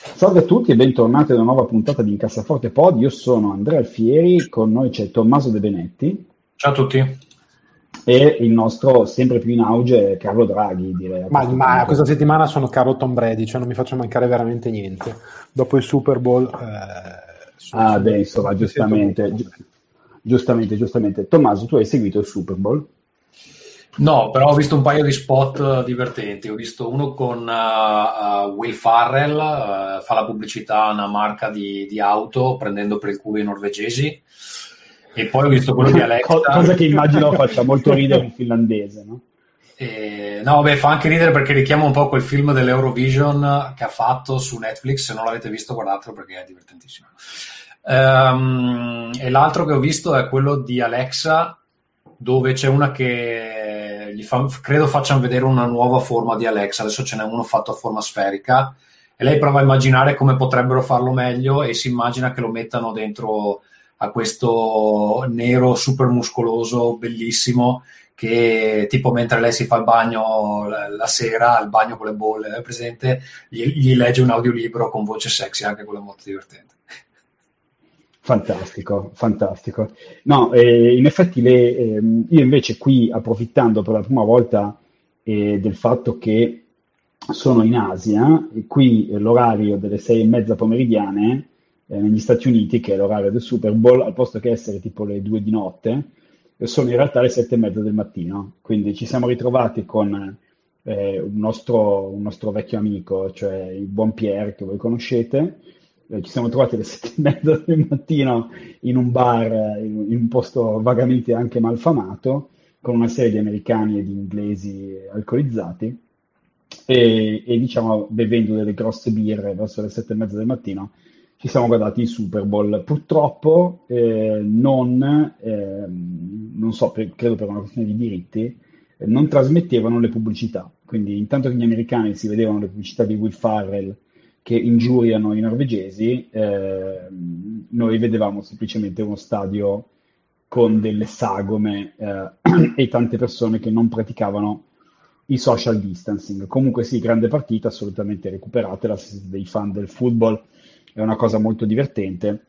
Salve a tutti e bentornati ad una nuova puntata di Incassaforte Pod. Io sono Andrea Alfieri, con noi c'è Tommaso De Benetti. Ciao a tutti. E il nostro sempre più in auge Carlo Draghi, direi. Ma, ma questa settimana sono Carlo Tom Brady, cioè non mi faccio mancare veramente niente. Dopo il Super Bowl... Eh, ah, beh, insomma, giustamente, giustamente, giustamente. Tommaso, tu hai seguito il Super Bowl? No, però ho visto un paio di spot divertenti. Ho visto uno con uh, uh, Will Farrell, uh, fa la pubblicità a una marca di, di, auto prendendo per il culo i norvegesi. E poi ho visto quello di Alexa. Cosa che immagino faccia molto ridere in finlandese, no? E, no, vabbè, fa anche ridere perché richiama un po' quel film dell'Eurovision che ha fatto su Netflix. Se non l'avete visto, guardatelo perché è divertentissimo. Um, e l'altro che ho visto è quello di Alexa, dove c'è una che fa, credo facciano vedere una nuova forma di Alexa, adesso ce n'è uno fatto a forma sferica e lei prova a immaginare come potrebbero farlo meglio e si immagina che lo mettano dentro a questo nero super muscoloso, bellissimo, che tipo mentre lei si fa il bagno la, sera, il bagno con le bolle, presente, gli, gli legge un audiolibro con voce sexy, anche quello molto divertente. Fantastico, fantastico. No, eh, in effetti le, eh, io invece qui approfittando per la prima volta eh, del fatto che sono in Asia, qui l'orario delle sei e mezza pomeridiane eh, negli Stati Uniti, che è l'orario del Super Bowl, al posto che essere tipo le due di notte, sono in realtà le sette e mezza del mattino. Quindi ci siamo ritrovati con eh, un nostro, un nostro vecchio amico, cioè il buon Pierre, che voi conoscete, ci siamo trovati alle sette e mezza del mattino in un bar, in, in un posto vagamente anche malfamato, con una serie di americani e di inglesi alcolizzati e, e, diciamo bevendo delle grosse birre verso le sette e mezza del mattino ci siamo guardati il Super Bowl. Purtroppo eh, non, eh, non so, per, credo per una questione di diritti, eh, non trasmettevano le pubblicità. Quindi intanto che gli americani si vedevano le pubblicità di Will Farrell che ingiuriano i norvegesi, eh, noi vedevamo semplicemente uno stadio con delle sagome eh, e tante persone che non praticavano il social distancing. Comunque sì, grande partita, assolutamente recuperatela se siete dei fan del football, è una cosa molto divertente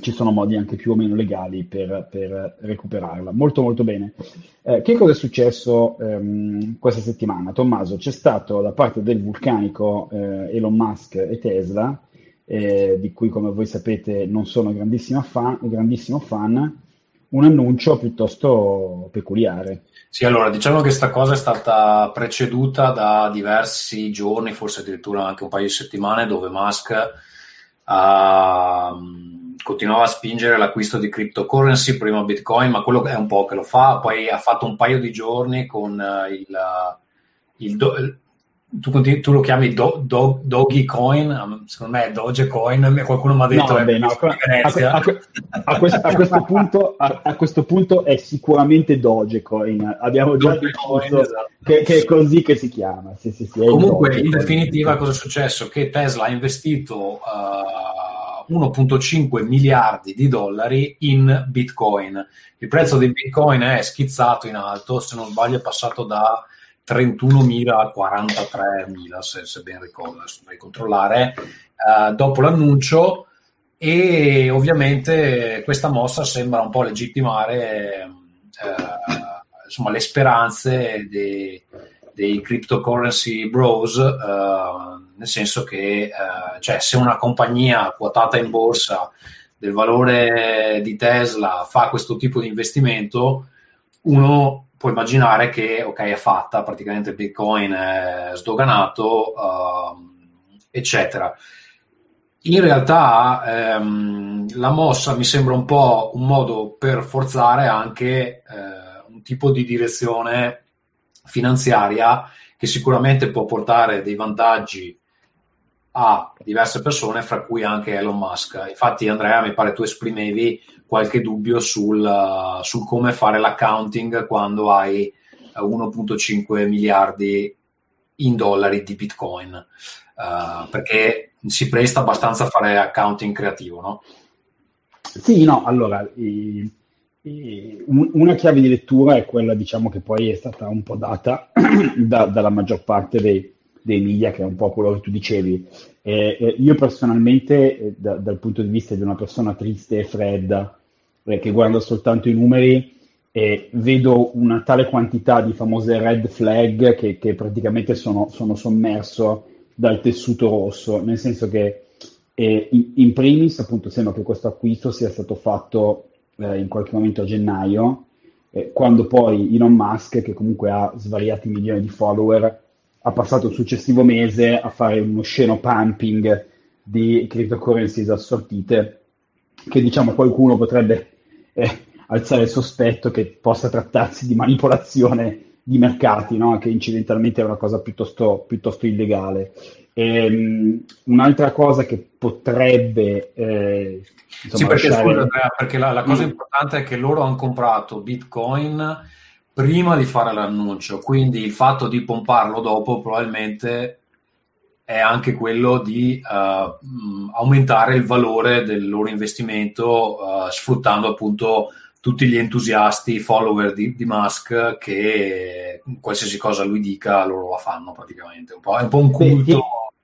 ci sono modi anche più o meno legali per, per recuperarla. Molto molto bene. Eh, che cosa è successo ehm, questa settimana? Tommaso, c'è stato da parte del vulcanico eh, Elon Musk e Tesla, eh, di cui come voi sapete non sono fan, grandissimo fan, un annuncio piuttosto peculiare. Sì, allora diciamo che questa cosa è stata preceduta da diversi giorni, forse addirittura anche un paio di settimane, dove Musk ha continuava a spingere l'acquisto di cryptocurrency, prima Bitcoin, ma quello è un po' che lo fa, poi ha fatto un paio di giorni con uh, il, il, do, tu, tu, lo chiami do, do, Doggy Coin, secondo me è Dogecoin, qualcuno mi ha detto no, vabbè, no, a, a, a, questo, punto, a, questo punto è sicuramente Dogecoin, abbiamo già Dogecoin, esatto. che, che, è così che si chiama. Sì, sì, sì, Comunque, in definitiva, cosa è successo? Che Tesla ha investito uh, 1.5 miliardi di dollari in Bitcoin. Il prezzo di Bitcoin è schizzato in alto, se non sbaglio è passato da 31.000 a 43.000 se, se, ben ricordo, adesso dovrei controllare, uh, dopo l'annuncio e ovviamente questa mossa sembra un po' legittimare uh, insomma, le speranze dei, dei cryptocurrency bros, uh, nel senso che cioè, se una compagnia quotata in borsa del valore di Tesla fa questo tipo di investimento, uno può immaginare che ok è fatta, praticamente Bitcoin è sdoganato, uh, eccetera. In realtà ehm, la mossa mi sembra un po' un modo per forzare anche eh, un tipo di direzione finanziaria che sicuramente può portare dei vantaggi a diverse persone, fra cui anche Elon Musk. Infatti, Andrea, mi pare tu esprimevi qualche dubbio sul, sul come fare l'accounting quando hai 1.5 miliardi in dollari di Bitcoin, uh, perché si presta abbastanza a fare accounting creativo, no? Sì, no, allora, i, i, una chiave di lettura è quella, diciamo, che poi è stata un po' data da, dalla maggior parte dei, dei media, che è un po' quello che tu dicevi. Eh, eh, io personalmente, eh, da, dal punto di vista di una persona triste e fredda, eh, che guarda soltanto i numeri, vedo una tale quantità di famose red flag che, che praticamente sono, sono, sommerso dal tessuto rosso, nel senso che eh, in, in, primis appunto sembra che questo acquisto sia stato fatto in qualche momento a gennaio, eh, quando poi Elon Musk, che comunque ha svariati milioni di follower, ha passato il successivo mese a fare uno sceno pumping di cryptocurrencies assortite, che diciamo qualcuno potrebbe eh, alzare il sospetto che possa trattarsi di manipolazione di mercati, no? che incidentalmente è una cosa piuttosto, piuttosto illegale. E, um, un'altra cosa che potrebbe... Eh, insomma, sì, perché, lasciare... scusa, Andrea, perché la, la cosa mm. importante è che loro hanno comprato Bitcoin prima di fare l'annuncio, quindi il fatto di pomparlo dopo probabilmente è anche quello di uh, aumentare il valore del loro investimento uh, sfruttando appunto tutti gli entusiasti, follower di, di, Musk che qualsiasi cosa lui dica loro la fanno praticamente, un è un po' un culto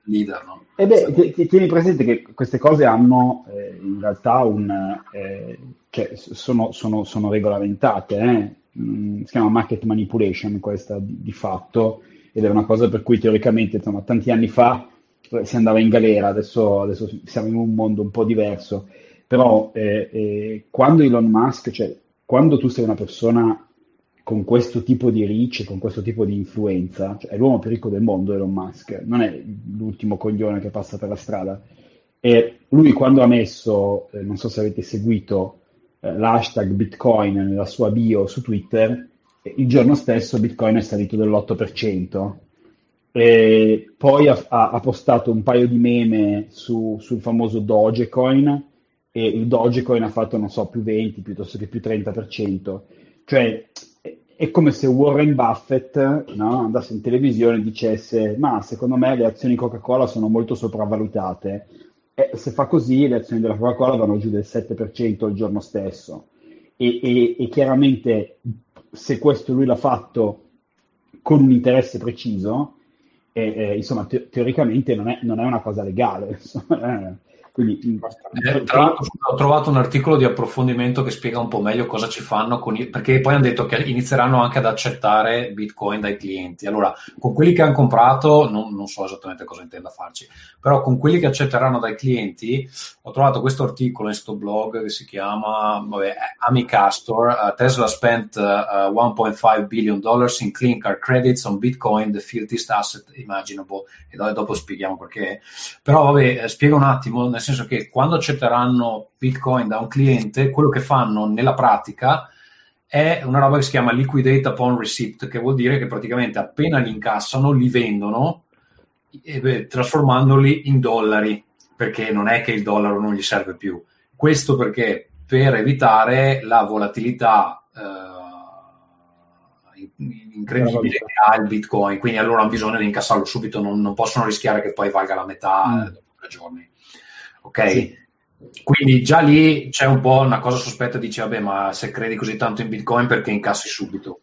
beh, leader. No? E beh, tieni presente che queste cose hanno eh, in realtà un... Eh, cioè sono, sono, sono regolamentate, eh? Mm, si chiama market manipulation questa di, di, fatto ed è una cosa per cui teoricamente insomma, tanti anni fa eh, si andava in galera, adesso, adesso siamo in un mondo un po' diverso, però eh, eh, quando Elon Musk, cioè quando tu sei una persona con questo tipo di reach, con questo tipo di influenza, cioè è l'uomo più ricco del mondo Elon Musk, non è l'ultimo coglione che passa per la strada. E lui quando ha messo, eh, non so se avete seguito, eh, l'hashtag Bitcoin nella sua bio su Twitter, il giorno stesso Bitcoin è salito dell'8%. E poi ha, ha, postato un paio di meme su, sul famoso Dogecoin e il Dogecoin ha fatto, non so, più 20 piuttosto che più 30%. Cioè è come se Warren Buffett no, andasse in televisione e dicesse ma secondo me le azioni Coca-Cola sono molto sopravvalutate eh, se fa così le azioni della Coca-Cola vanno giù del 7% il giorno stesso. E, e, e, chiaramente se questo lui l'ha fatto con un interesse preciso, eh, eh, insomma, te- teoricamente non è, non è, una cosa legale. Insomma, eh. Quindi, eh, tra l'altro ho trovato un articolo di approfondimento che spiega un po' meglio cosa ci fanno, i, perché poi hanno detto che inizieranno anche ad accettare Bitcoin dai clienti. Allora, con quelli che hanno comprato, non, non so esattamente cosa intenda farci, però con quelli che accetteranno dai clienti, ho trovato questo articolo in sto blog che si chiama vabbè, Amicastor, uh, Tesla spent uh, 1.5 billion dollars in clean car credits on Bitcoin, the filthiest asset imaginable, e dopo spieghiamo perché. Però vabbè, spiega un attimo, nel senso che quando accetteranno Bitcoin da un cliente, quello che fanno nella pratica è una roba che si chiama liquidate upon receipt, che vuol dire che praticamente appena li incassano, li vendono beh, trasformandoli in dollari, perché non è che il dollaro non gli serve più. Questo perché per evitare la volatilità eh, incredibile che ha il Bitcoin, quindi allora hanno bisogno di incassarlo subito, non, non possono rischiare che poi valga la metà mm. dopo tre giorni ok? Sì. Quindi già lì c'è un po' una cosa sospetta, dice vabbè ma se credi così tanto in Bitcoin perché incassi subito?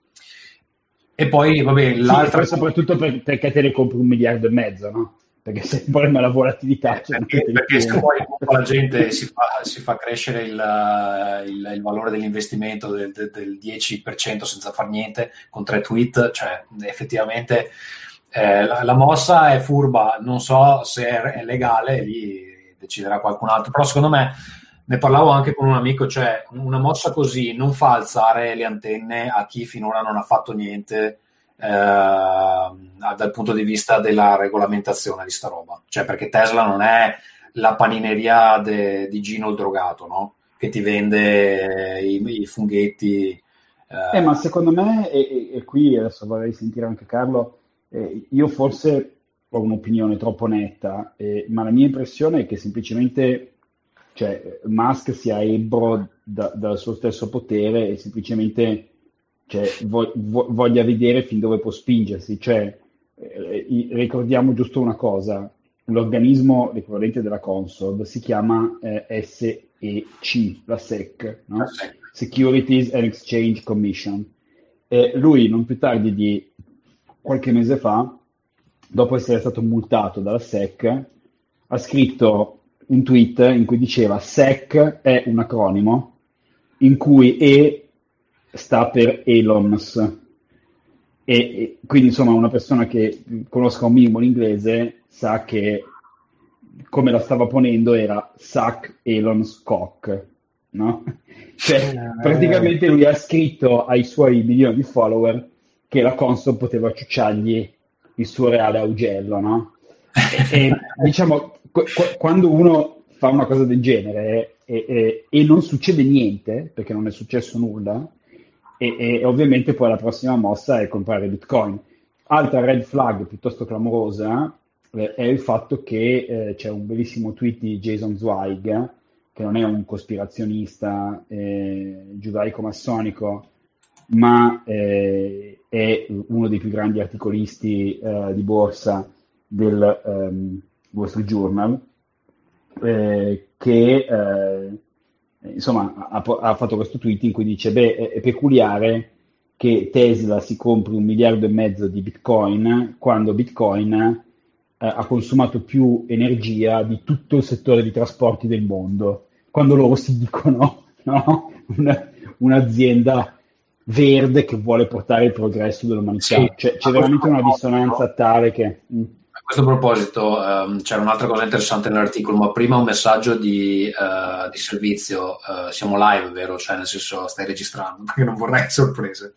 E poi vabbè l'altra... Sì, soprattutto per, perché te ne compri un miliardo e mezzo, no? Perché se problema è la volatilità... Cioè perché, perché se poi la gente si fa, si fa crescere il, il, il, valore dell'investimento del, del 10% senza far niente con tre tweet, cioè effettivamente eh, la, la, mossa è furba, non so se è, è legale, lì deciderà qualcun altro, però secondo me ne parlavo anche con un amico, cioè una mossa così non fa alzare le antenne a chi finora non ha fatto niente eh, dal punto di vista della regolamentazione di sta roba, cioè perché Tesla non è la panineria de, di Gino il drogato, no? che ti vende i, i funghetti. Eh. eh. ma secondo me, e, e, qui adesso vorrei sentire anche Carlo, eh, io forse ho un'opinione troppo netta, eh, ma la mia impressione è che semplicemente cioè, Musk sia ebro da, dal suo stesso potere e semplicemente cioè, vo- vo- voglia vedere fin dove può spingersi. Cioè, eh, ricordiamo giusto una cosa, l'organismo equivalente della Consob si chiama eh, SEC, la SEC, no? Securities and Exchange Commission. E lui non più tardi di qualche mese fa, dopo essere stato multato dalla SEC, ha scritto un tweet in cui diceva SEC è un acronimo in cui E sta per Elons. E, e, quindi insomma una persona che conosca un minimo l'inglese sa che come la stava ponendo era Suck Elon's Cock, no? Cioè, eh, praticamente lui ha scritto ai suoi milioni di follower che la console poteva ciucciargli il suo reale augello, no? E, e diciamo, qu- quando uno fa una cosa del genere e, e, e, non succede niente, perché non è successo nulla, e, ovviamente poi la prossima mossa è comprare Bitcoin. Altra red flag piuttosto clamorosa eh, è il fatto che eh, c'è un bellissimo tweet di Jason Zweig, che non è un cospirazionista eh, giudaico-massonico, ma eh, è uno dei più grandi articolisti eh, di borsa del um, Wall Street Journal, eh, che eh, insomma ha, ha, fatto questo tweet in cui dice beh è, è, peculiare che Tesla si compri un miliardo e mezzo di Bitcoin quando Bitcoin eh, ha consumato più energia di tutto il settore di trasporti del mondo, quando loro si dicono no? Una, un'azienda verde che vuole portare il progresso dell'umanità. Sì, cioè, c'è veramente una dissonanza tale che... Mm. A questo proposito um, c'era un'altra cosa interessante nell'articolo, ma prima un messaggio di, uh, di servizio. Uh, siamo live, vero? Cioè, nel senso, stai registrando, perché non vorrei sorprese.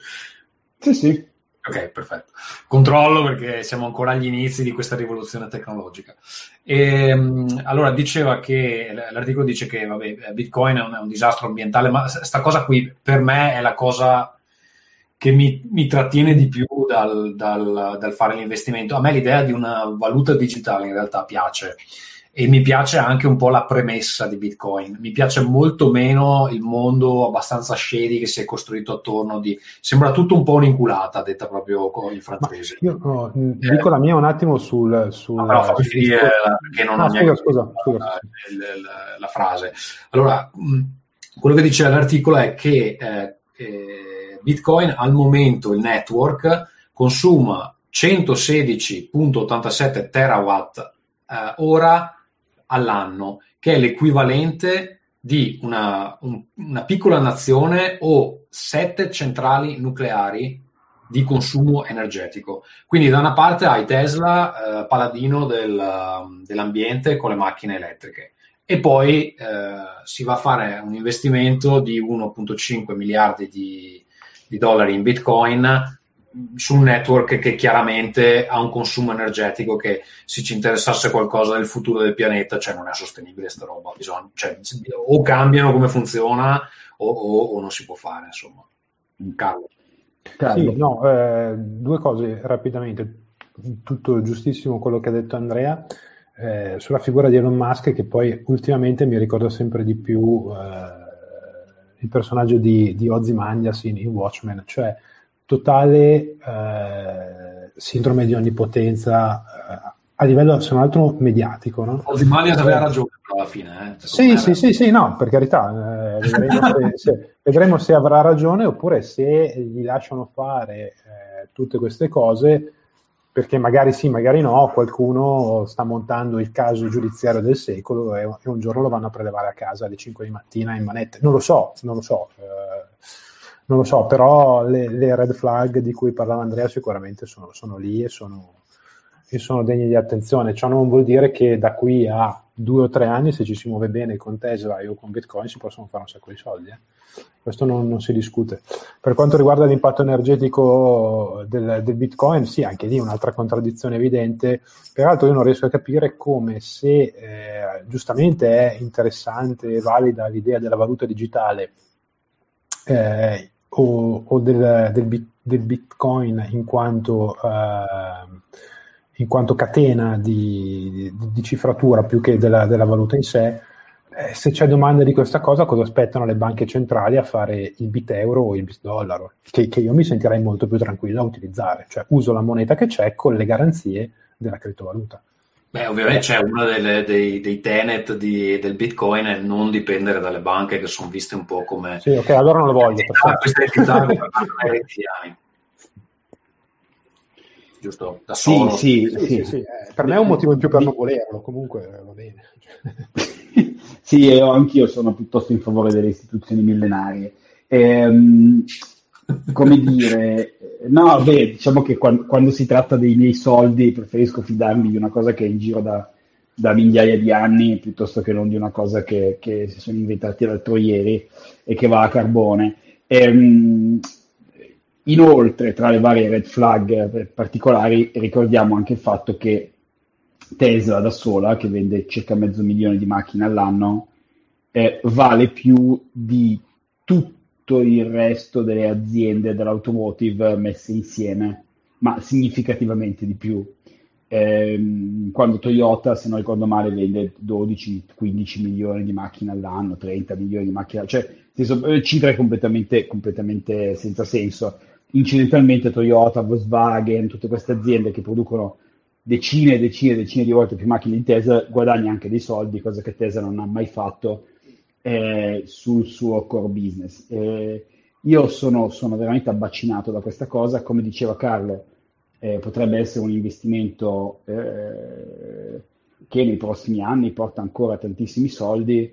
Sì, sì. Ok, perfetto. Controllo perché siamo ancora agli inizi di questa rivoluzione tecnologica. E, um, allora, diceva che l'articolo dice che vabbè, Bitcoin è un, è un disastro ambientale, ma sta cosa qui per me è la cosa che mi, mi trattiene di più dal, dal, dal, fare l'investimento. A me l'idea di una valuta digitale in realtà piace e mi piace anche un po' la premessa di Bitcoin. Mi piace molto meno il mondo abbastanza shady che si è costruito attorno di... Sembra tutto un po' un'inculata, detta proprio con il francese. io no, eh. dico la mia un attimo sul... sul no, però fammi finire perché non ah, ho scusa, scusa, scusa. La, la, la, frase. Allora, quello che dice l'articolo è che... Eh, eh, Bitcoin al momento il network consuma 116.87 terawatt eh, ora all'anno, che è l'equivalente di una, un, una piccola nazione o sette centrali nucleari di consumo energetico. Quindi da una parte hai Tesla, eh, paladino del, dell'ambiente con le macchine elettriche, e poi eh, si va a fare un investimento di 1,5 miliardi di, di dollari in Bitcoin su un network che chiaramente ha un consumo energetico che se ci interessasse qualcosa del futuro del pianeta, cioè non è sostenibile sta roba, bisogna, cioè, o cambiano come funziona o, o, o, non si può fare, insomma. Carlo. Sì, no, eh, due cose rapidamente, tutto giustissimo quello che ha detto Andrea. Eh, sulla figura di Elon Musk che poi ultimamente mi ricorda sempre di più eh, il personaggio di, di Ozymandias in, in Watchmen, cioè totale eh, sindrome di onnipotenza eh, a livello, se non altro, mediatico. No? Ozymandias aveva ragione alla fine. Eh, sì, sì, sì, sì, no, per carità, eh, vedremo, se, se, vedremo, se, avrà ragione oppure se gli lasciano fare eh, tutte queste cose perché magari sì, magari no, qualcuno sta montando il caso giudiziario del secolo e, un giorno lo vanno a prelevare a casa alle 5 di mattina in manette. Non lo so, non lo so, eh, non lo so, però le, le, red flag di cui parlava Andrea sicuramente sono, sono lì e sono, e sono degne di attenzione. Ciò non vuol dire che da qui a due o tre anni, se ci si muove bene con Tesla o con Bitcoin, si possono fare un sacco di soldi. Eh. Questo non, non, si discute. Per quanto riguarda l'impatto energetico del, del, Bitcoin, sì, anche lì un'altra contraddizione evidente. Peraltro io non riesco a capire come se eh, giustamente è interessante e valida l'idea della valuta digitale eh, o, o del, del, del, Bitcoin in quanto... Eh, in quanto catena di, di, di cifratura più che della, della valuta in sé, eh, se c'è domanda di questa cosa, cosa aspettano le banche centrali a fare il bit euro o il bit dollaro? Che, che, io mi sentirei molto più tranquillo a utilizzare, cioè uso la moneta che c'è con le garanzie della criptovaluta. Beh, ovviamente c'è uno delle, dei, dei, tenet di, del Bitcoin è non dipendere dalle banche che sono viste un po' come... Sì, ok, allora non lo voglio. Queste entità giusto? Da solo. Sì, sì, sì, sì. Eh, per me è un motivo in più per non volerlo, comunque va bene. sì, io, anch'io sono piuttosto in favore delle istituzioni millenarie. Ehm, come dire, no, beh, diciamo che quando, quando, si tratta dei miei soldi preferisco fidarmi di una cosa che è in giro da, da migliaia di anni piuttosto che non di una cosa che, che si sono inventati l'altro ieri e che va a carbone. Ehm, inoltre, tra le varie red flag particolari, ricordiamo anche il fatto che Tesla da sola, che vende circa mezzo milione di macchine all'anno, eh, vale più di tutto il resto delle aziende dell'automotive messe insieme, ma significativamente di più. Eh, quando Toyota, se non ricordo male, vende 12-15 milioni di macchine all'anno, 30 milioni di macchine all'anno, cioè eh, cifre completamente, completamente senza senso. Incidentalmente Toyota, Volkswagen, tutte queste aziende che producono decine e decine e decine di volte più macchine di Tesla, guadagna anche dei soldi, cosa che Tesla non ha mai fatto eh, sul suo core business. Eh, io sono, sono, veramente abbacinato da questa cosa, come diceva Carlo, eh, potrebbe essere un investimento eh, che nei prossimi anni porta ancora tantissimi soldi.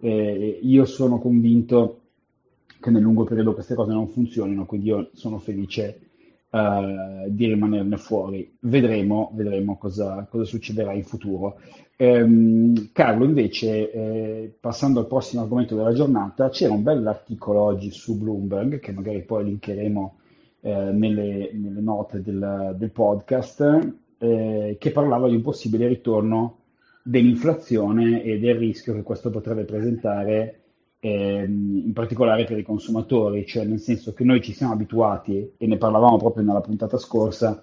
Eh, io sono convinto che nel lungo periodo queste cose non funzionino, quindi io sono felice uh, di rimanerne fuori. Vedremo, vedremo cosa, cosa succederà in futuro. Um, Carlo, invece, eh, passando al prossimo argomento della giornata, c'era un bell'articolo oggi su Bloomberg, che magari poi linkeremo eh, nelle, nelle, note del, del podcast, eh, che parlava di un possibile ritorno dell'inflazione e del rischio che questo potrebbe presentare ehm, in particolare per i consumatori, cioè nel senso che noi ci siamo abituati, e ne parlavamo proprio nella puntata scorsa,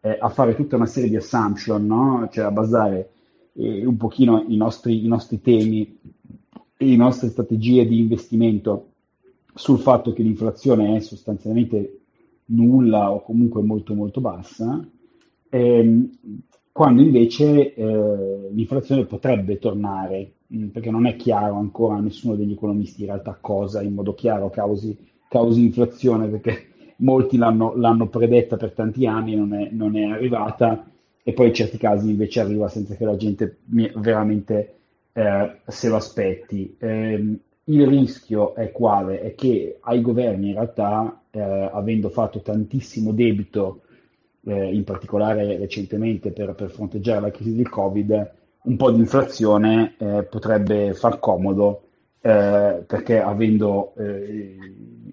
eh, a fare tutta una serie di assumption, no? cioè a basare eh, un pochino i nostri, i nostri temi e le nostre strategie di investimento sul fatto che l'inflazione è sostanzialmente nulla o comunque molto molto bassa, ehm, quando invece eh, l'inflazione potrebbe tornare perché non è chiaro ancora a nessuno degli economisti in realtà cosa in modo chiaro causi, causi inflazione, perché molti l'hanno, l'hanno, predetta per tanti anni e non è, non è, arrivata, e poi in certi casi invece arriva senza che la gente veramente eh, se lo aspetti. Eh, il rischio è quale? È che ai governi in realtà, eh, avendo fatto tantissimo debito, eh, in particolare recentemente per, per fronteggiare la crisi del Covid, un po' di inflazione eh, potrebbe far comodo eh, perché avendo eh,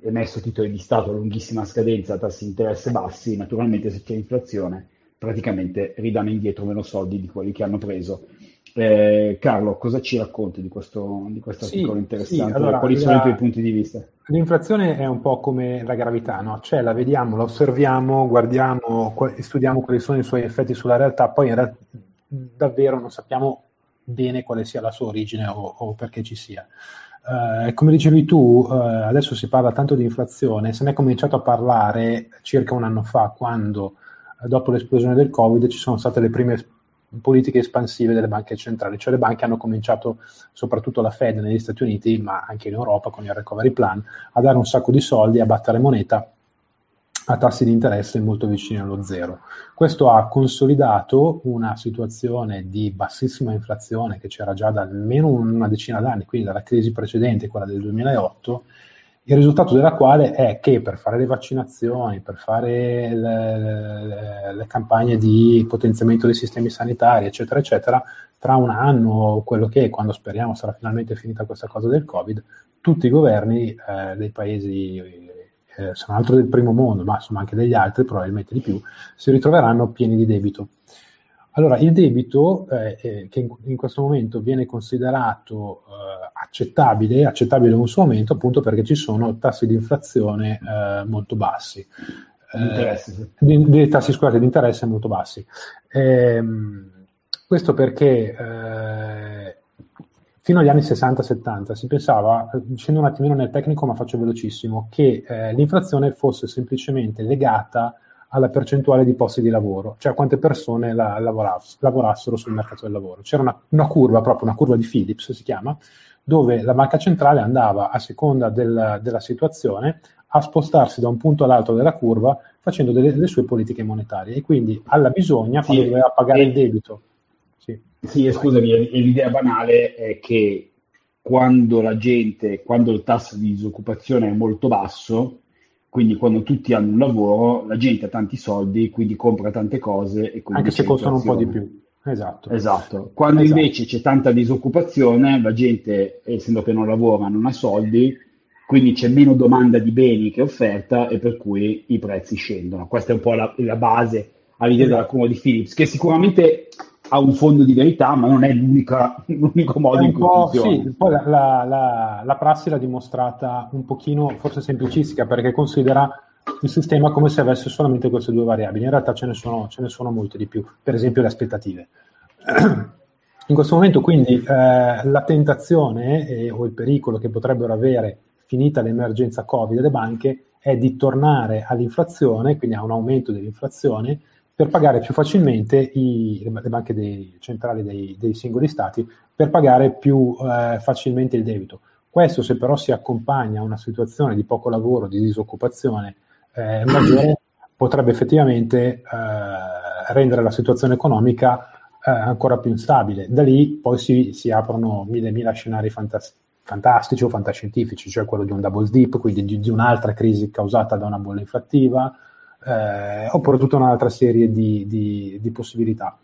emesso titoli di Stato a lunghissima scadenza a tassi di interesse bassi, naturalmente se c'è inflazione praticamente ridanno indietro meno soldi di quelli che hanno preso. Eh, Carlo, cosa ci racconti di questo, di questo sì, articolo interessante? Sì, allora, Quali sono la, i tuoi punti di vista? L'inflazione è un po' come la gravità, no? cioè la vediamo, la osserviamo, guardiamo, studiamo quali sono i suoi effetti sulla realtà, poi in realtà davvero non sappiamo bene quale sia la sua origine o, o perché ci sia. Uh, come dicevi tu, uh, adesso si parla tanto di inflazione, se ne è cominciato a parlare circa un anno fa, quando uh, dopo l'esplosione del Covid ci sono state le prime politiche espansive delle banche centrali, cioè le banche hanno cominciato, soprattutto la Fed negli Stati Uniti, ma anche in Europa con il recovery plan, a dare un sacco di soldi, a battere moneta a tassi di interesse molto vicini allo zero. Questo ha consolidato una situazione di bassissima inflazione che c'era già da almeno una decina d'anni, quindi dalla crisi precedente, quella del 2008, il risultato della quale è che per fare le vaccinazioni, per fare le, le, campagne di potenziamento dei sistemi sanitari, eccetera, eccetera, tra un anno, quello che è, quando speriamo sarà finalmente finita questa cosa del Covid, tutti i governi eh, dei paesi eh, se non altro del primo mondo, ma insomma anche degli altri, probabilmente di più, si ritroveranno pieni di debito. Allora, il debito eh, eh, che in, in, questo momento viene considerato eh, accettabile, accettabile in un suo momento appunto perché ci sono tassi di inflazione eh, molto bassi. eh, di, di, tassi scusate, di interesse molto bassi. Eh, questo perché eh, fino agli anni 60-70 si pensava, scendo un attimino nel tecnico ma faccio velocissimo, che eh, l'inflazione fosse semplicemente legata alla percentuale di posti di lavoro, cioè a quante persone la, lavorass- lavorassero sul mercato del lavoro. C'era una, una, curva, proprio una curva di Phillips si chiama, dove la banca centrale andava a seconda del, della situazione a spostarsi da un punto all'altro della curva facendo delle, delle sue politiche monetarie e quindi alla bisogna, quando sì, doveva pagare e, il debito. Sì, scusami, l'idea banale è che quando la gente, quando il tasso di disoccupazione è molto basso, quindi quando tutti hanno un lavoro, la gente ha tanti soldi, quindi compra tante cose. E Anche se costano un po' di più. Esatto. esatto. Quando esatto. invece c'è tanta disoccupazione, la gente, essendo che non lavora, non ha soldi, quindi c'è meno domanda di beni che offerta e per cui i prezzi scendono. Questa è un po' la, la base all'idea esatto. della curva di Philips, che sicuramente ha un fondo di verità, ma non è l'unico modo in cui funziona. Sì, poi la, la, la, la, prassi l'ha dimostrata un pochino, forse semplicistica, perché considera il sistema come se avesse solamente queste due variabili. In realtà ce ne sono, ce ne sono molte di più, per esempio le aspettative. In questo momento quindi eh, la tentazione eh, o il pericolo che potrebbero avere finita l'emergenza Covid delle banche è di tornare all'inflazione, quindi a un aumento dell'inflazione, per pagare più facilmente i, le banche dei, centrali dei, dei, singoli stati, per pagare più eh, facilmente il debito. Questo se però si accompagna a una situazione di poco lavoro, di disoccupazione eh, maggiore, potrebbe effettivamente eh, rendere la situazione economica eh, ancora più instabile. Da lì poi si, si aprono mille mila scenari fantastici fantastici o fantascientifici, cioè quello di un double dip, quindi di, di un'altra crisi causata da una bolla inflattiva, eh, oppure tutta un'altra serie di, di, di possibilità.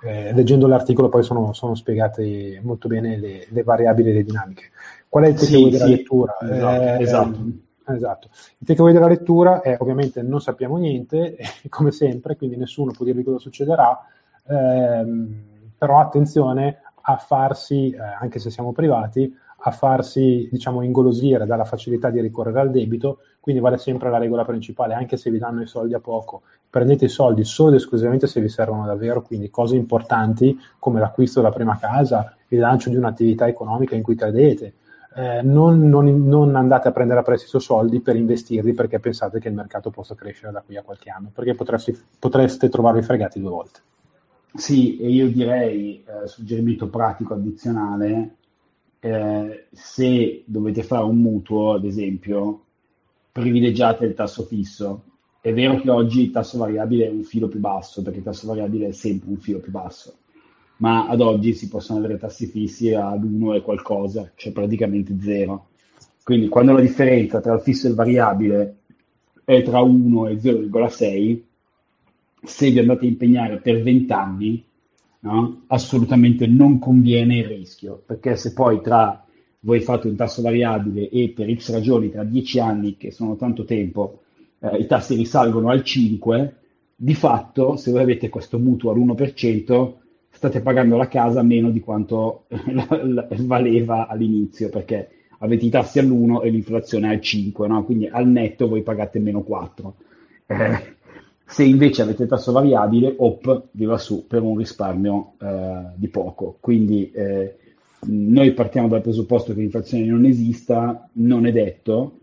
Eh, leggendo l'articolo poi sono, sono spiegate molto bene le, le, variabili e le dinamiche. Qual è il takeaway sì, della sì, lettura? Esatto, eh, esatto. esatto. Il takeaway della lettura è ovviamente non sappiamo niente, come sempre, quindi nessuno può dirvi cosa succederà, ehm, però attenzione a farsi, eh, anche se siamo privati, a farsi diciamo, ingolosire dalla facilità di ricorrere al debito, quindi vale sempre la regola principale, anche se vi danno i soldi a poco, prendete i soldi solo ed esclusivamente se vi servono davvero, quindi cose importanti come l'acquisto della prima casa, il lancio di un'attività economica in cui credete. Eh, non, non, non, andate a prendere a prestito soldi per investirli perché pensate che il mercato possa crescere da qui a qualche anno, perché potresti, potreste trovarvi fregati due volte. Sì, e io direi, eh, suggerimento pratico addizionale, eh, se dovete fare un mutuo, ad esempio, privilegiate il tasso fisso. È vero che oggi il tasso variabile è un filo più basso, perché il tasso variabile è sempre un filo più basso, ma ad oggi si possono avere tassi fissi ad 1 e qualcosa, cioè praticamente zero. Quindi quando la differenza tra il fisso e il variabile è tra 1 e 0,6, se vi andate a impegnare per 20 anni, no? assolutamente non conviene il rischio, perché se poi tra voi fate un tasso variabile e per X ragioni tra 10 anni, che sono tanto tempo, eh, i tassi risalgono al 5, di fatto se voi avete questo mutuo all'1%, state pagando la casa meno di quanto valeva all'inizio, perché avete i tassi all'1 e l'inflazione al 5, no? quindi al netto voi pagate meno 4. Eh, se invece avete tasso variabile, OP vi va su per un risparmio eh, di poco. Quindi eh, noi partiamo dal presupposto che l'inflazione non esista, non è detto,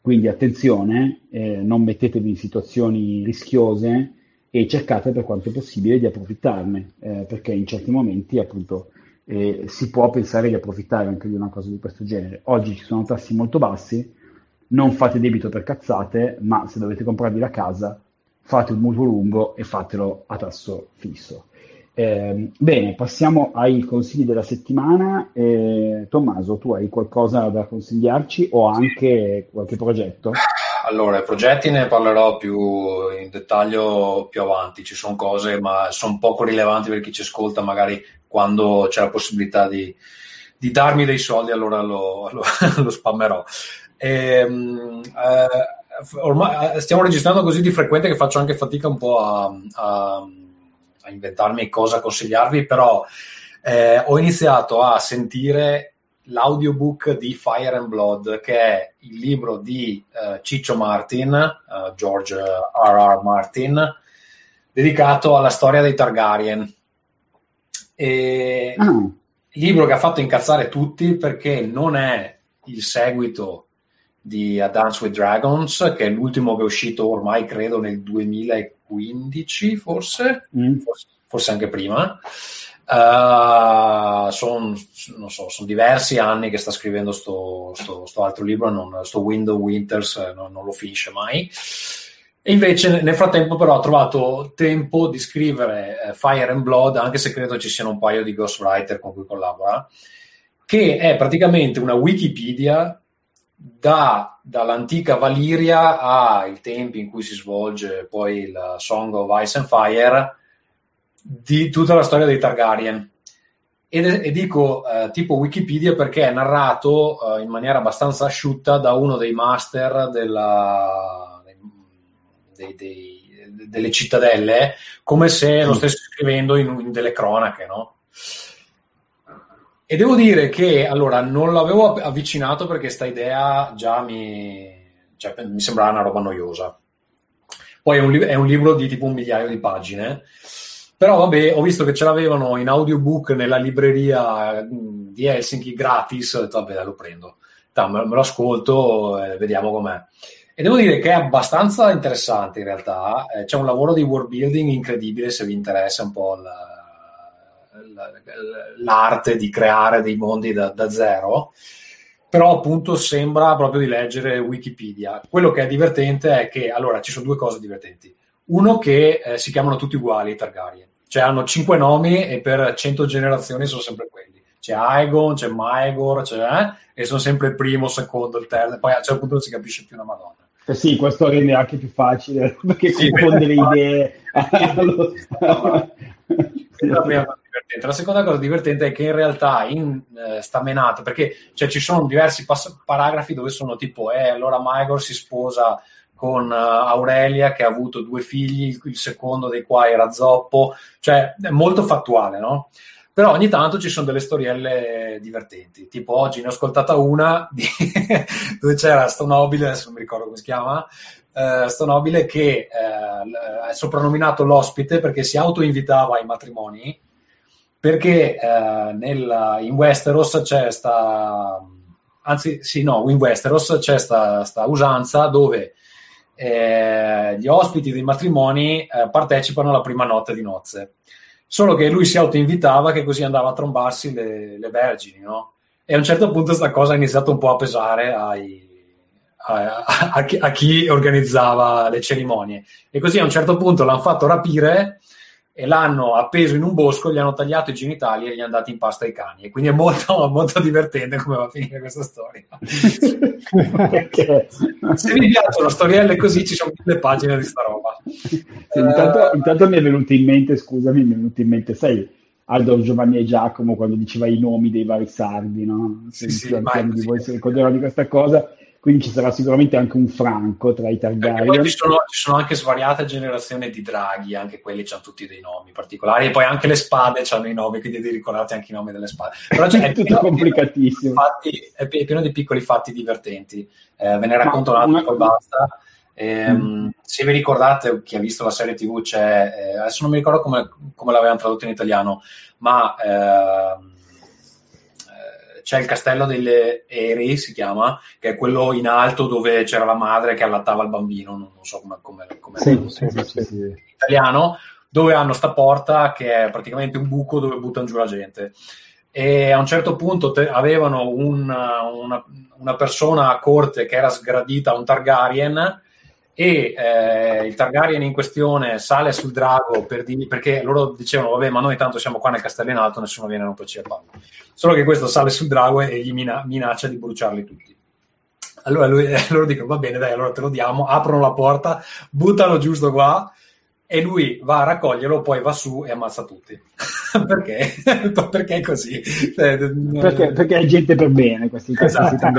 quindi attenzione, eh, non mettetevi in situazioni rischiose e cercate per quanto possibile di approfittarne, eh, perché in certi momenti appunto eh, si può pensare di approfittare anche di una cosa di questo genere. Oggi ci sono tassi molto bassi, non fate debito per cazzate, ma se dovete comprarvi la casa fate un mutuo lungo e fatelo a tasso fisso. Eh, bene, passiamo ai consigli della settimana. Eh, Tommaso, tu hai qualcosa da consigliarci o anche qualche progetto? Allora, i progetti ne parlerò più in dettaglio più avanti, ci sono cose ma sono poco rilevanti per chi ci ascolta, magari quando c'è la possibilità di, di darmi dei soldi allora lo, lo, lo spammerò. Ehm, eh, ormai eh, stiamo registrando così di frequente che faccio anche fatica un po' a, a, a inventarmi cosa consigliarvi, però eh, ho iniziato a sentire l'audiobook di Fire and Blood, che è il libro di uh, Ciccio Martin, uh, George R.R. Martin, dedicato alla storia dei Targaryen. E ah. Libro che ha fatto incazzare tutti perché non è il seguito di A Dance with Dragons, che è l'ultimo che è uscito ormai credo nel 2015, forse, mm. forse, anche prima. Uh, eh, sono so, son diversi anni che sta scrivendo sto, sto, sto altro libro, non, sto Window Winters, eh, non, non, lo finisce mai. E invece nel frattempo però ha trovato tempo di scrivere eh, Fire and Blood, anche se credo ci siano un paio di ghostwriter con cui collabora, che è praticamente una Wikipedia da, dall'antica Valiria ai tempi in cui si svolge poi la Song of Ice and Fire, di tutta la storia dei Targaryen. E, e dico eh, tipo Wikipedia perché è narrato eh, in maniera abbastanza asciutta da uno dei master della, dei, dei, delle cittadelle, come se lo stesse scrivendo in, in delle cronache, no? E devo dire che allora non l'avevo avvicinato perché sta idea già mi, cioè, mi sembrava una roba noiosa. Poi è un, è un libro di tipo un migliaio di pagine però vabbè, ho visto che ce l'avevano in audiobook nella libreria di Helsinki gratis, ho detto vabbè lo prendo, Ta, me, lo ascolto e vediamo com'è. E devo dire che è abbastanza interessante in realtà, eh, c'è un lavoro di world building incredibile se vi interessa un po' la, l'arte di creare dei mondi da, da zero però appunto sembra proprio di leggere Wikipedia. Quello che è divertente è che, allora, ci sono due cose divertenti. Uno che eh, si chiamano tutti uguali i Targaryen cioè hanno cinque nomi e per cento generazioni sono sempre quelli. C'è Aegon, c'è Maegor, c'è, eh, e sono sempre il primo, il secondo, il terzo, poi a un certo punto non si capisce più una madonna. Eh sì, questo rende anche più facile perché sì, confonde le idee. la, seconda cosa divertente è che in realtà in eh, sta menata, perché cioè, ci sono diversi pass- paragrafi dove sono tipo, eh, allora Maegor si sposa con uh, Aurelia che ha avuto due figli, il secondo dei quali era zoppo, cioè è molto fattuale, no? Però ogni tanto ci sono delle storielle divertenti, tipo oggi ne ho ascoltata una di, dove c'era sto nobile, adesso non mi ricordo come si chiama, uh, sto che uh, è soprannominato l'ospite perché si autoinvitava ai matrimoni, perché uh, nel, in Westeros c'è sta, anzi sì no, in Westeros c'è sta, sta usanza dove eh, gli ospiti dei matrimoni eh, partecipano alla prima notte di nozze. Solo che lui si autoinvitava che così andava a trombarsi le, le vergini, no? E a un certo punto questa cosa ha iniziato un po' a pesare ai, a, a, a, chi organizzava le cerimonie. E così a un certo punto l'hanno fatto rapire e l'hanno appeso in un bosco, gli hanno tagliato i genitali e gli hanno dato in pasta ai cani. E quindi è molto, molto divertente come va a finire questa storia. Se vi piacciono storielle così, ci sono mille pagine di sta roba. Sì, intanto, uh, intanto, mi è venuto in mente, scusami, mi è venuto in mente, sai, Aldo Giovanni e Giacomo quando diceva i nomi dei vari sardi, no? Se sì, sì, di voi si ricordano di questa cosa quindi ci sarà sicuramente anche un franco tra i Targaryen. Ci sono, ci sono, anche svariate generazioni di draghi, anche quelli hanno tutti dei nomi particolari, e poi anche le spade hanno i nomi, quindi devi ricordarti anche i nomi delle spade. Però cioè, è tutto complicatissimo. Fatti, è pieno di piccoli fatti divertenti. Eh, ve ne racconto un altro, una... poi basta. Eh, mm. Se vi ricordate, chi ha visto la serie TV, c'è, eh, adesso non mi ricordo come, come l'avevano tradotto in italiano, ma eh, c'è il castello delle Eri, si chiama, che è quello in alto dove c'era la madre che allattava il bambino, non, non so come, come, sì, sì, sì, in italiano, dove hanno sta porta che è praticamente un buco dove buttano giù la gente. E a un certo punto te, avevano un, una, una persona a corte che era sgradita a un Targaryen e eh, il Targaryen in questione sale sul drago per dirgli, perché loro dicevano vabbè ma noi tanto siamo qua nel castello in alto nessuno viene a romperci le palle solo che questo sale sul drago e gli mina- minaccia di bruciarli tutti allora lui, loro dicono va bene dai allora te lo diamo aprono la porta buttano giusto qua e lui va a raccoglierlo, poi va su e ammazza tutti. perché? perché è così? Perché, perché, è gente per bene questi, esatto.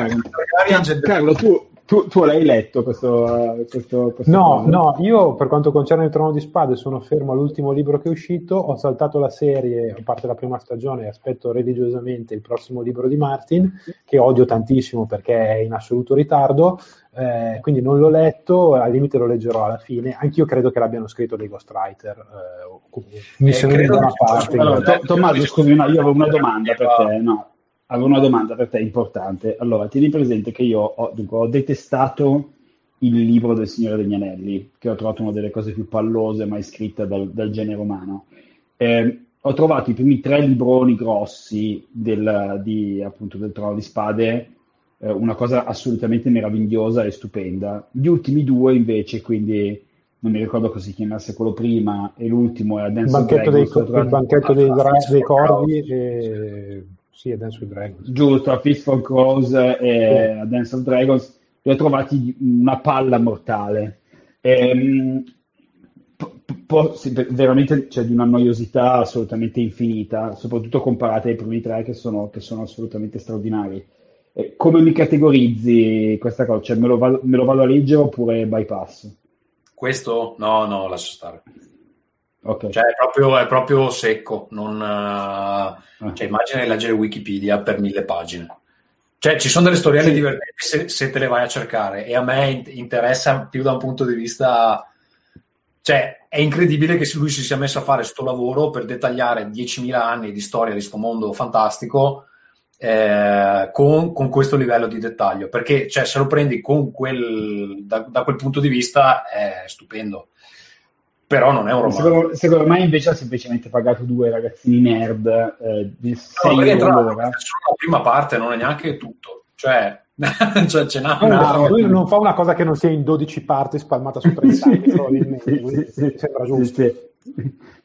Carlo, tu, tu, tu, l'hai letto questo, questo, questo No, no, io per quanto concerne il Trono di Spade sono fermo all'ultimo libro che è uscito, ho saltato la serie, a parte la prima stagione, e aspetto religiosamente il prossimo libro di Martin, che odio tantissimo perché è in assoluto ritardo, eh, quindi non l'ho letto, al limite lo leggerò alla fine. Anch'io credo che l'abbiano scritto dei ghostwriter, eh, mi eh, sembra da una parte. Allora, to- Tommaso, scusi, no, io avevo una domanda per te, no avevo una domanda per te importante. Allora, tieni presente che io ho, dunque, ho detestato il libro del Signore degli Anelli, che ho trovato una delle cose più pallose mai scritte dal, dal genere umano. Eh, ho trovato i primi tre libroni grossi del, di, appunto, del Trono di Spade eh, una cosa assolutamente meravigliosa e stupenda. Gli ultimi due, invece, quindi non mi ricordo cosa si chiamasse quello prima, e l'ultimo è Dance il banchetto, dei, il banchetto dei, dei corvi e sì, a Dance of Dragons. Giusto, a Fist for Crows e a Dance of Dragons li ho trovati una palla mortale. Ehm, po- veramente c'è di una noiosità assolutamente infinita, soprattutto comparate ai primi tre che sono, che sono assolutamente straordinari. Eh, come mi categorizzi questa cosa? Cioè, me lo, vado, me lo vado a leggere oppure bypass? Questo? No, no, lascio stare. Okay. Cioè, è proprio, è proprio secco. Non, uh, cioè, immagina di leggere Wikipedia per mille pagine. Cioè, ci sono delle storielle sì. divertenti se, se, te le vai a cercare e a me interessa più da un punto di vista... Cioè, è incredibile che lui si sia messo a fare questo lavoro per dettagliare 10.000 anni di storia di questo mondo fantastico eh, con, con, questo livello di dettaglio, perché cioè, se lo prendi quel, da, da, quel punto di vista è stupendo però non è un romanzo. Secondo, secondo, me invece ha semplicemente pagato due ragazzini nerd eh, di 6 no, euro La prima parte non è neanche tutto, cioè, cioè ce n'ha no, lui non fa una cosa che non sia in 12 parti spalmata su 30 anni, probabilmente, sì, sì, sembra giusto. Sì,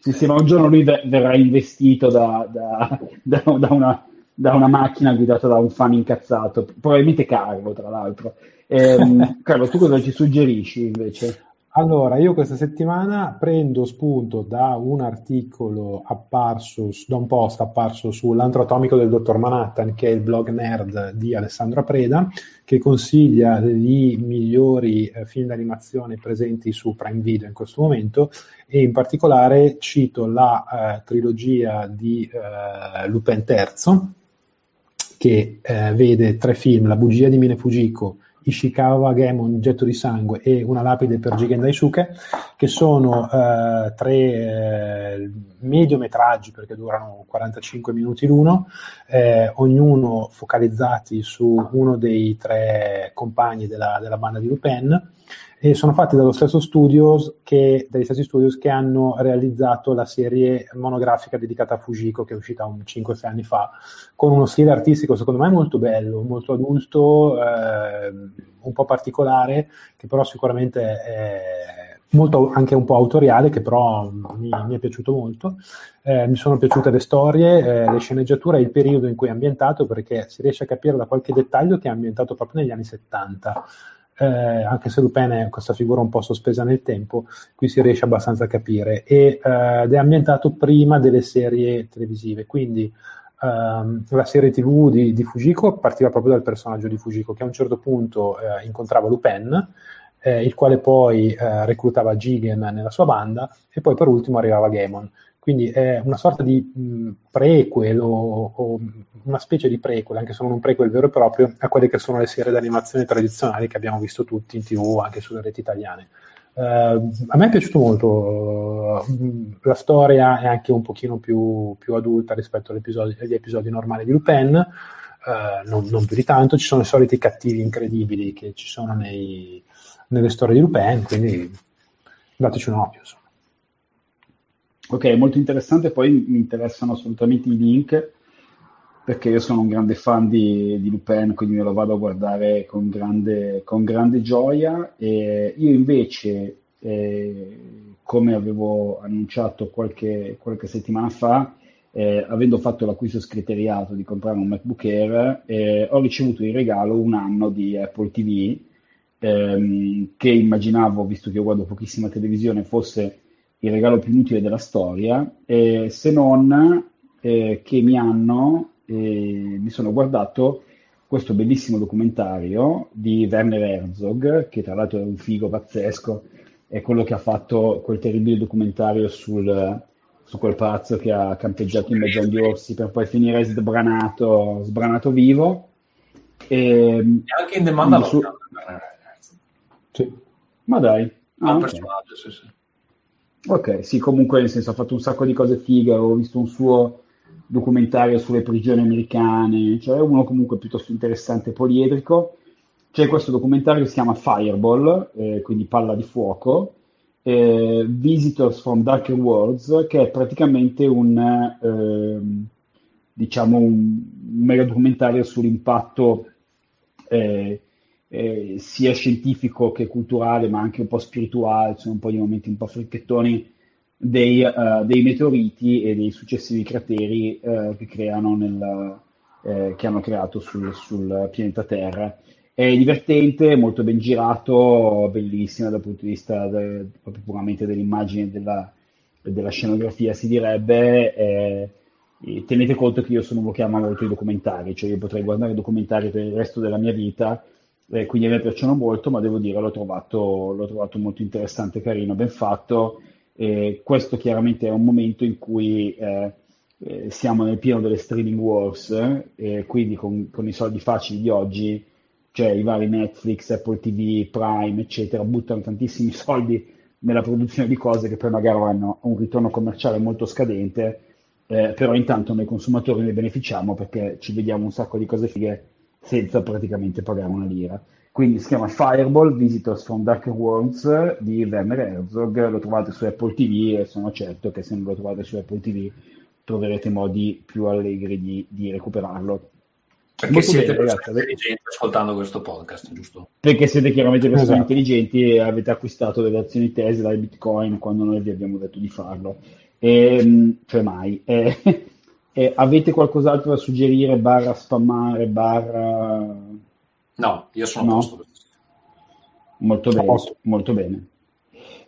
sì. sì, ma un giorno lui verrà investito da, da, da, da una, una, macchina guidata da un fan incazzato, probabilmente Carlo, tra l'altro. Eh, Carlo, tu cosa ci suggerisci invece? Allora, io questa settimana prendo spunto da un articolo apparso, da un post apparso sull'antro atomico del dottor Manhattan, che è il blog nerd di Alessandro Preda, che consiglia i migliori eh, film d'animazione presenti su Prime Video in questo momento. E in particolare cito la eh, trilogia di eh, Lupin III, che eh, vede tre film, La bugia di Mine Fujiko, Ishikawa Gemon, Getto di sangue e Una lapide per Jigen Daisuke, che sono eh, tre eh, mediometraggi perché durano 45 minuti l'uno, eh, ognuno focalizzati su uno dei tre compagni della, della banda di Lupin e sono fatti dallo stesso studios che, dagli stessi studios che hanno realizzato la serie monografica dedicata a Fujiko che è uscita un 5-6 anni fa con uno stile artistico secondo me molto bello, molto adulto, eh, un po' particolare che però sicuramente è molto anche un po' autoriale che però mi, mi è piaciuto molto. Eh, mi sono piaciute le storie, eh, le sceneggiature e il periodo in cui è ambientato perché si riesce a capire da qualche dettaglio che è ambientato proprio negli anni 70 eh, anche se Lupin è questa figura un po' sospesa nel tempo, qui si riesce abbastanza a capire, e, eh, ed è ambientato prima delle serie televisive, quindi ehm, la serie tv di, di, Fujiko partiva proprio dal personaggio di Fujiko, che a un certo punto eh, incontrava Lupin, eh, il quale poi eh, reclutava Jigen nella sua banda, e poi per ultimo arrivava Gamon. Quindi è una sorta di mh, prequel o, o, una specie di prequel, anche se non un prequel vero e proprio, a quelle che sono le serie d'animazione tradizionali che abbiamo visto tutti in tv, anche sulle reti italiane. Uh, a me è piaciuto molto, la storia è anche un pochino più, più adulta rispetto agli episodi, agli episodi, normali di Lupin, uh, non, non, più di tanto, ci sono i soliti cattivi incredibili che ci sono nei, nelle storie di Lupin, quindi dateci un occhio. Insomma. Ok, molto interessante, poi mi interessano assolutamente i link perché io sono un grande fan di, di Lupin, quindi me lo vado a guardare con grande, con grande gioia. E io invece, eh, come avevo annunciato qualche, qualche settimana fa, eh, avendo fatto l'acquisto scriteriato di comprare un MacBook Air, eh, ho ricevuto in regalo un anno di Apple TV, ehm, che immaginavo, visto che io guardo pochissima televisione, fosse il regalo più inutile della storia, eh, se non eh, che mi hanno, eh, mi sono guardato questo bellissimo documentario di Werner Herzog, che tra l'altro è un figo pazzesco, è quello che ha fatto quel terribile documentario sul, su quel pazzo che ha campeggiato in mezzo agli orsi per poi finire sbranato, sbranato vivo. E, anche in The Mandalorian. Su... Sì. Ma dai. Ah, okay. sì, sì. Ok, sì, comunque nel senso ha fatto un sacco di cose fighe, ho visto un suo documentario sulle prigioni americane, cioè uno comunque piuttosto interessante, poliedrico. C'è questo documentario che si chiama Fireball, eh, quindi palla di fuoco, eh, Visitors from Darker Worlds, che è praticamente un, eh, diciamo un, mega documentario sull'impatto eh, eh, sia scientifico che culturale, ma anche un po' spirituale, sono un po' di momenti un po' fricchettoni dei, uh, dei meteoriti e dei successivi crateri uh, che, nel, uh, che hanno creato sul, sul, pianeta Terra. È divertente, molto ben girato, bellissimo dal punto di vista de, proprio puramente dell'immagine della, della, scenografia, si direbbe. Eh, tenete conto che io sono uno che ama molto i documentari, cioè io potrei guardare documentari per il resto della mia vita, eh, quindi a me piacciono molto, ma devo dire l'ho trovato, l'ho trovato molto interessante, carino, ben fatto. E questo chiaramente è un momento in cui eh, eh, siamo nel pieno delle streaming wars eh, quindi con, con, i soldi facili di oggi, cioè i vari Netflix, Apple TV, Prime, eccetera, buttano tantissimi soldi nella produzione di cose che poi magari hanno un ritorno commerciale molto scadente, eh, però intanto noi consumatori ne beneficiamo perché ci vediamo un sacco di cose fighe senza praticamente pagare una lira. Quindi si chiama Fireball Visitors from Dark Worlds di Werner Herzog, lo trovate su Apple TV e sono certo che se non lo trovate su Apple TV troverete modi più allegri di, di recuperarlo. Perché Molto siete bene, ragazzi, intelligenti ascoltando questo podcast, giusto? Perché siete chiaramente persone esatto. intelligenti e avete acquistato delle azioni Tesla e Bitcoin quando noi vi abbiamo detto di farlo. E, ehm, cioè mai. E, e avete qualcos'altro da suggerire, barra spammare, barra No, io sono no. a posto. Molto bene, molto bene.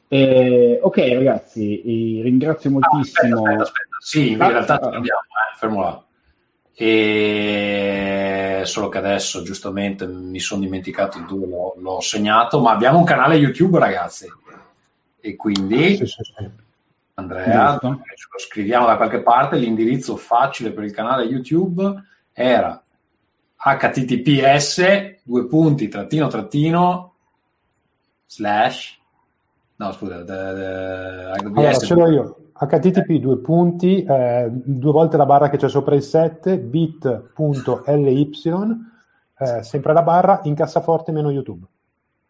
Eh, ok ragazzi, ringrazio moltissimo. Ah, aspetta, aspetta, aspetta. Sì, in ah, realtà ah, abbiamo, eh, fermo là. E solo che adesso giustamente mi sono dimenticato il dove l'ho, l'ho, segnato, ma abbiamo un canale YouTube ragazzi e quindi sì, sì, sì. Andrea, lo scriviamo da qualche parte, l'indirizzo facile per il canale YouTube era https due punti trattino trattino slash no scusa de, de, allora, ce l'ho io. Http due punti eh, due volte la barra che c'è sopra il 7 bit.ly eh, sempre la barra in cassaforte meno youtube.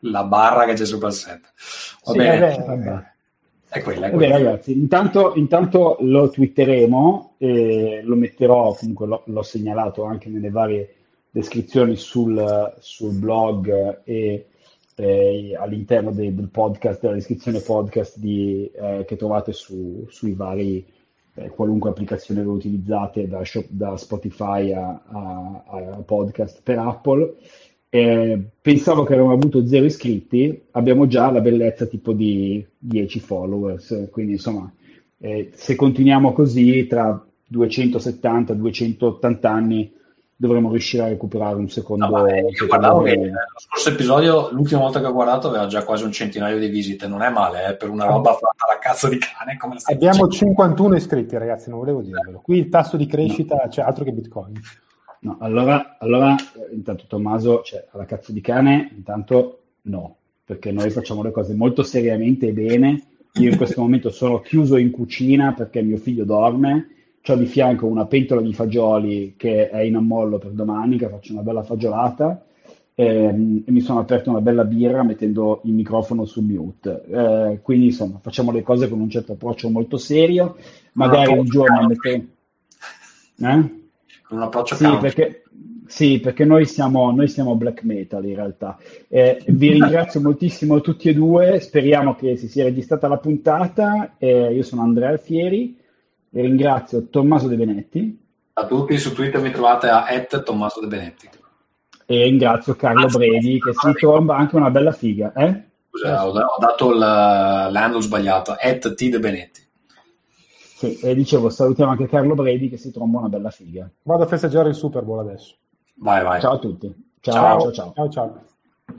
La barra che c'è sopra il 7 va sì, bene. vabbè. È quella, è quella. Vabbè, ragazzi, intanto, intanto, lo twitteremo, e lo metterò, comunque l'ho, l'ho segnalato anche nelle varie descrizioni sul, sul blog e eh, all'interno de, del podcast, della descrizione podcast di, eh, che trovate su, sui vari, eh, qualunque applicazione lo utilizzate, da, shop, da Spotify a, a, a, podcast per Apple. Pensavo che avremmo avuto zero iscritti, abbiamo già la bellezza tipo di 10 followers, quindi insomma, eh, se continuiamo così tra 270-280 anni dovremmo riuscire a recuperare un secondo. No, vabbè, io guardavo che lo scorso episodio, l'ultima volta che ho guardato, aveva già quasi un centinaio di visite. Non è male eh, per una roba fatta da cazzo di cane. Come Abbiamo dicendo. 51 iscritti, ragazzi. Non volevo dirvelo. Qui il tasso di crescita no. c'è cioè, altro che Bitcoin. No, allora, allora intanto Tommaso, cioè, alla cazzo di cane, intanto no, perché noi facciamo le cose molto seriamente e bene. Io in questo momento sono chiuso in cucina perché mio figlio dorme ho di fianco una pentola di fagioli che è in ammollo per domani, che faccio una bella fagiolata, ehm, e mi sono aperto una bella birra mettendo il microfono su mute. Eh, quindi insomma facciamo le cose con un certo approccio molto serio, magari un giorno metteremo... Eh? Con un approccio sì, perché, sì, perché noi siamo, noi siamo black metal in realtà. Eh, vi ringrazio moltissimo tutti e due, speriamo che si sia registrata la puntata. Eh, io sono Andrea Alfieri e ringrazio Tommaso De Benetti. A tutti su Twitter mi trovate a Tommaso De Benetti. E ringrazio Carlo ah, Bredi che si tromba anche una bella figa. Eh? Scusa, ho, ho, dato l'handle sbagliato, at T De Benetti. Sì, e dicevo, salutiamo anche Carlo Bredi che si tromba una bella figa. Vado a festeggiare il Super Bowl adesso. Vai, vai. Ciao a tutti. ciao, ciao. ciao. ciao.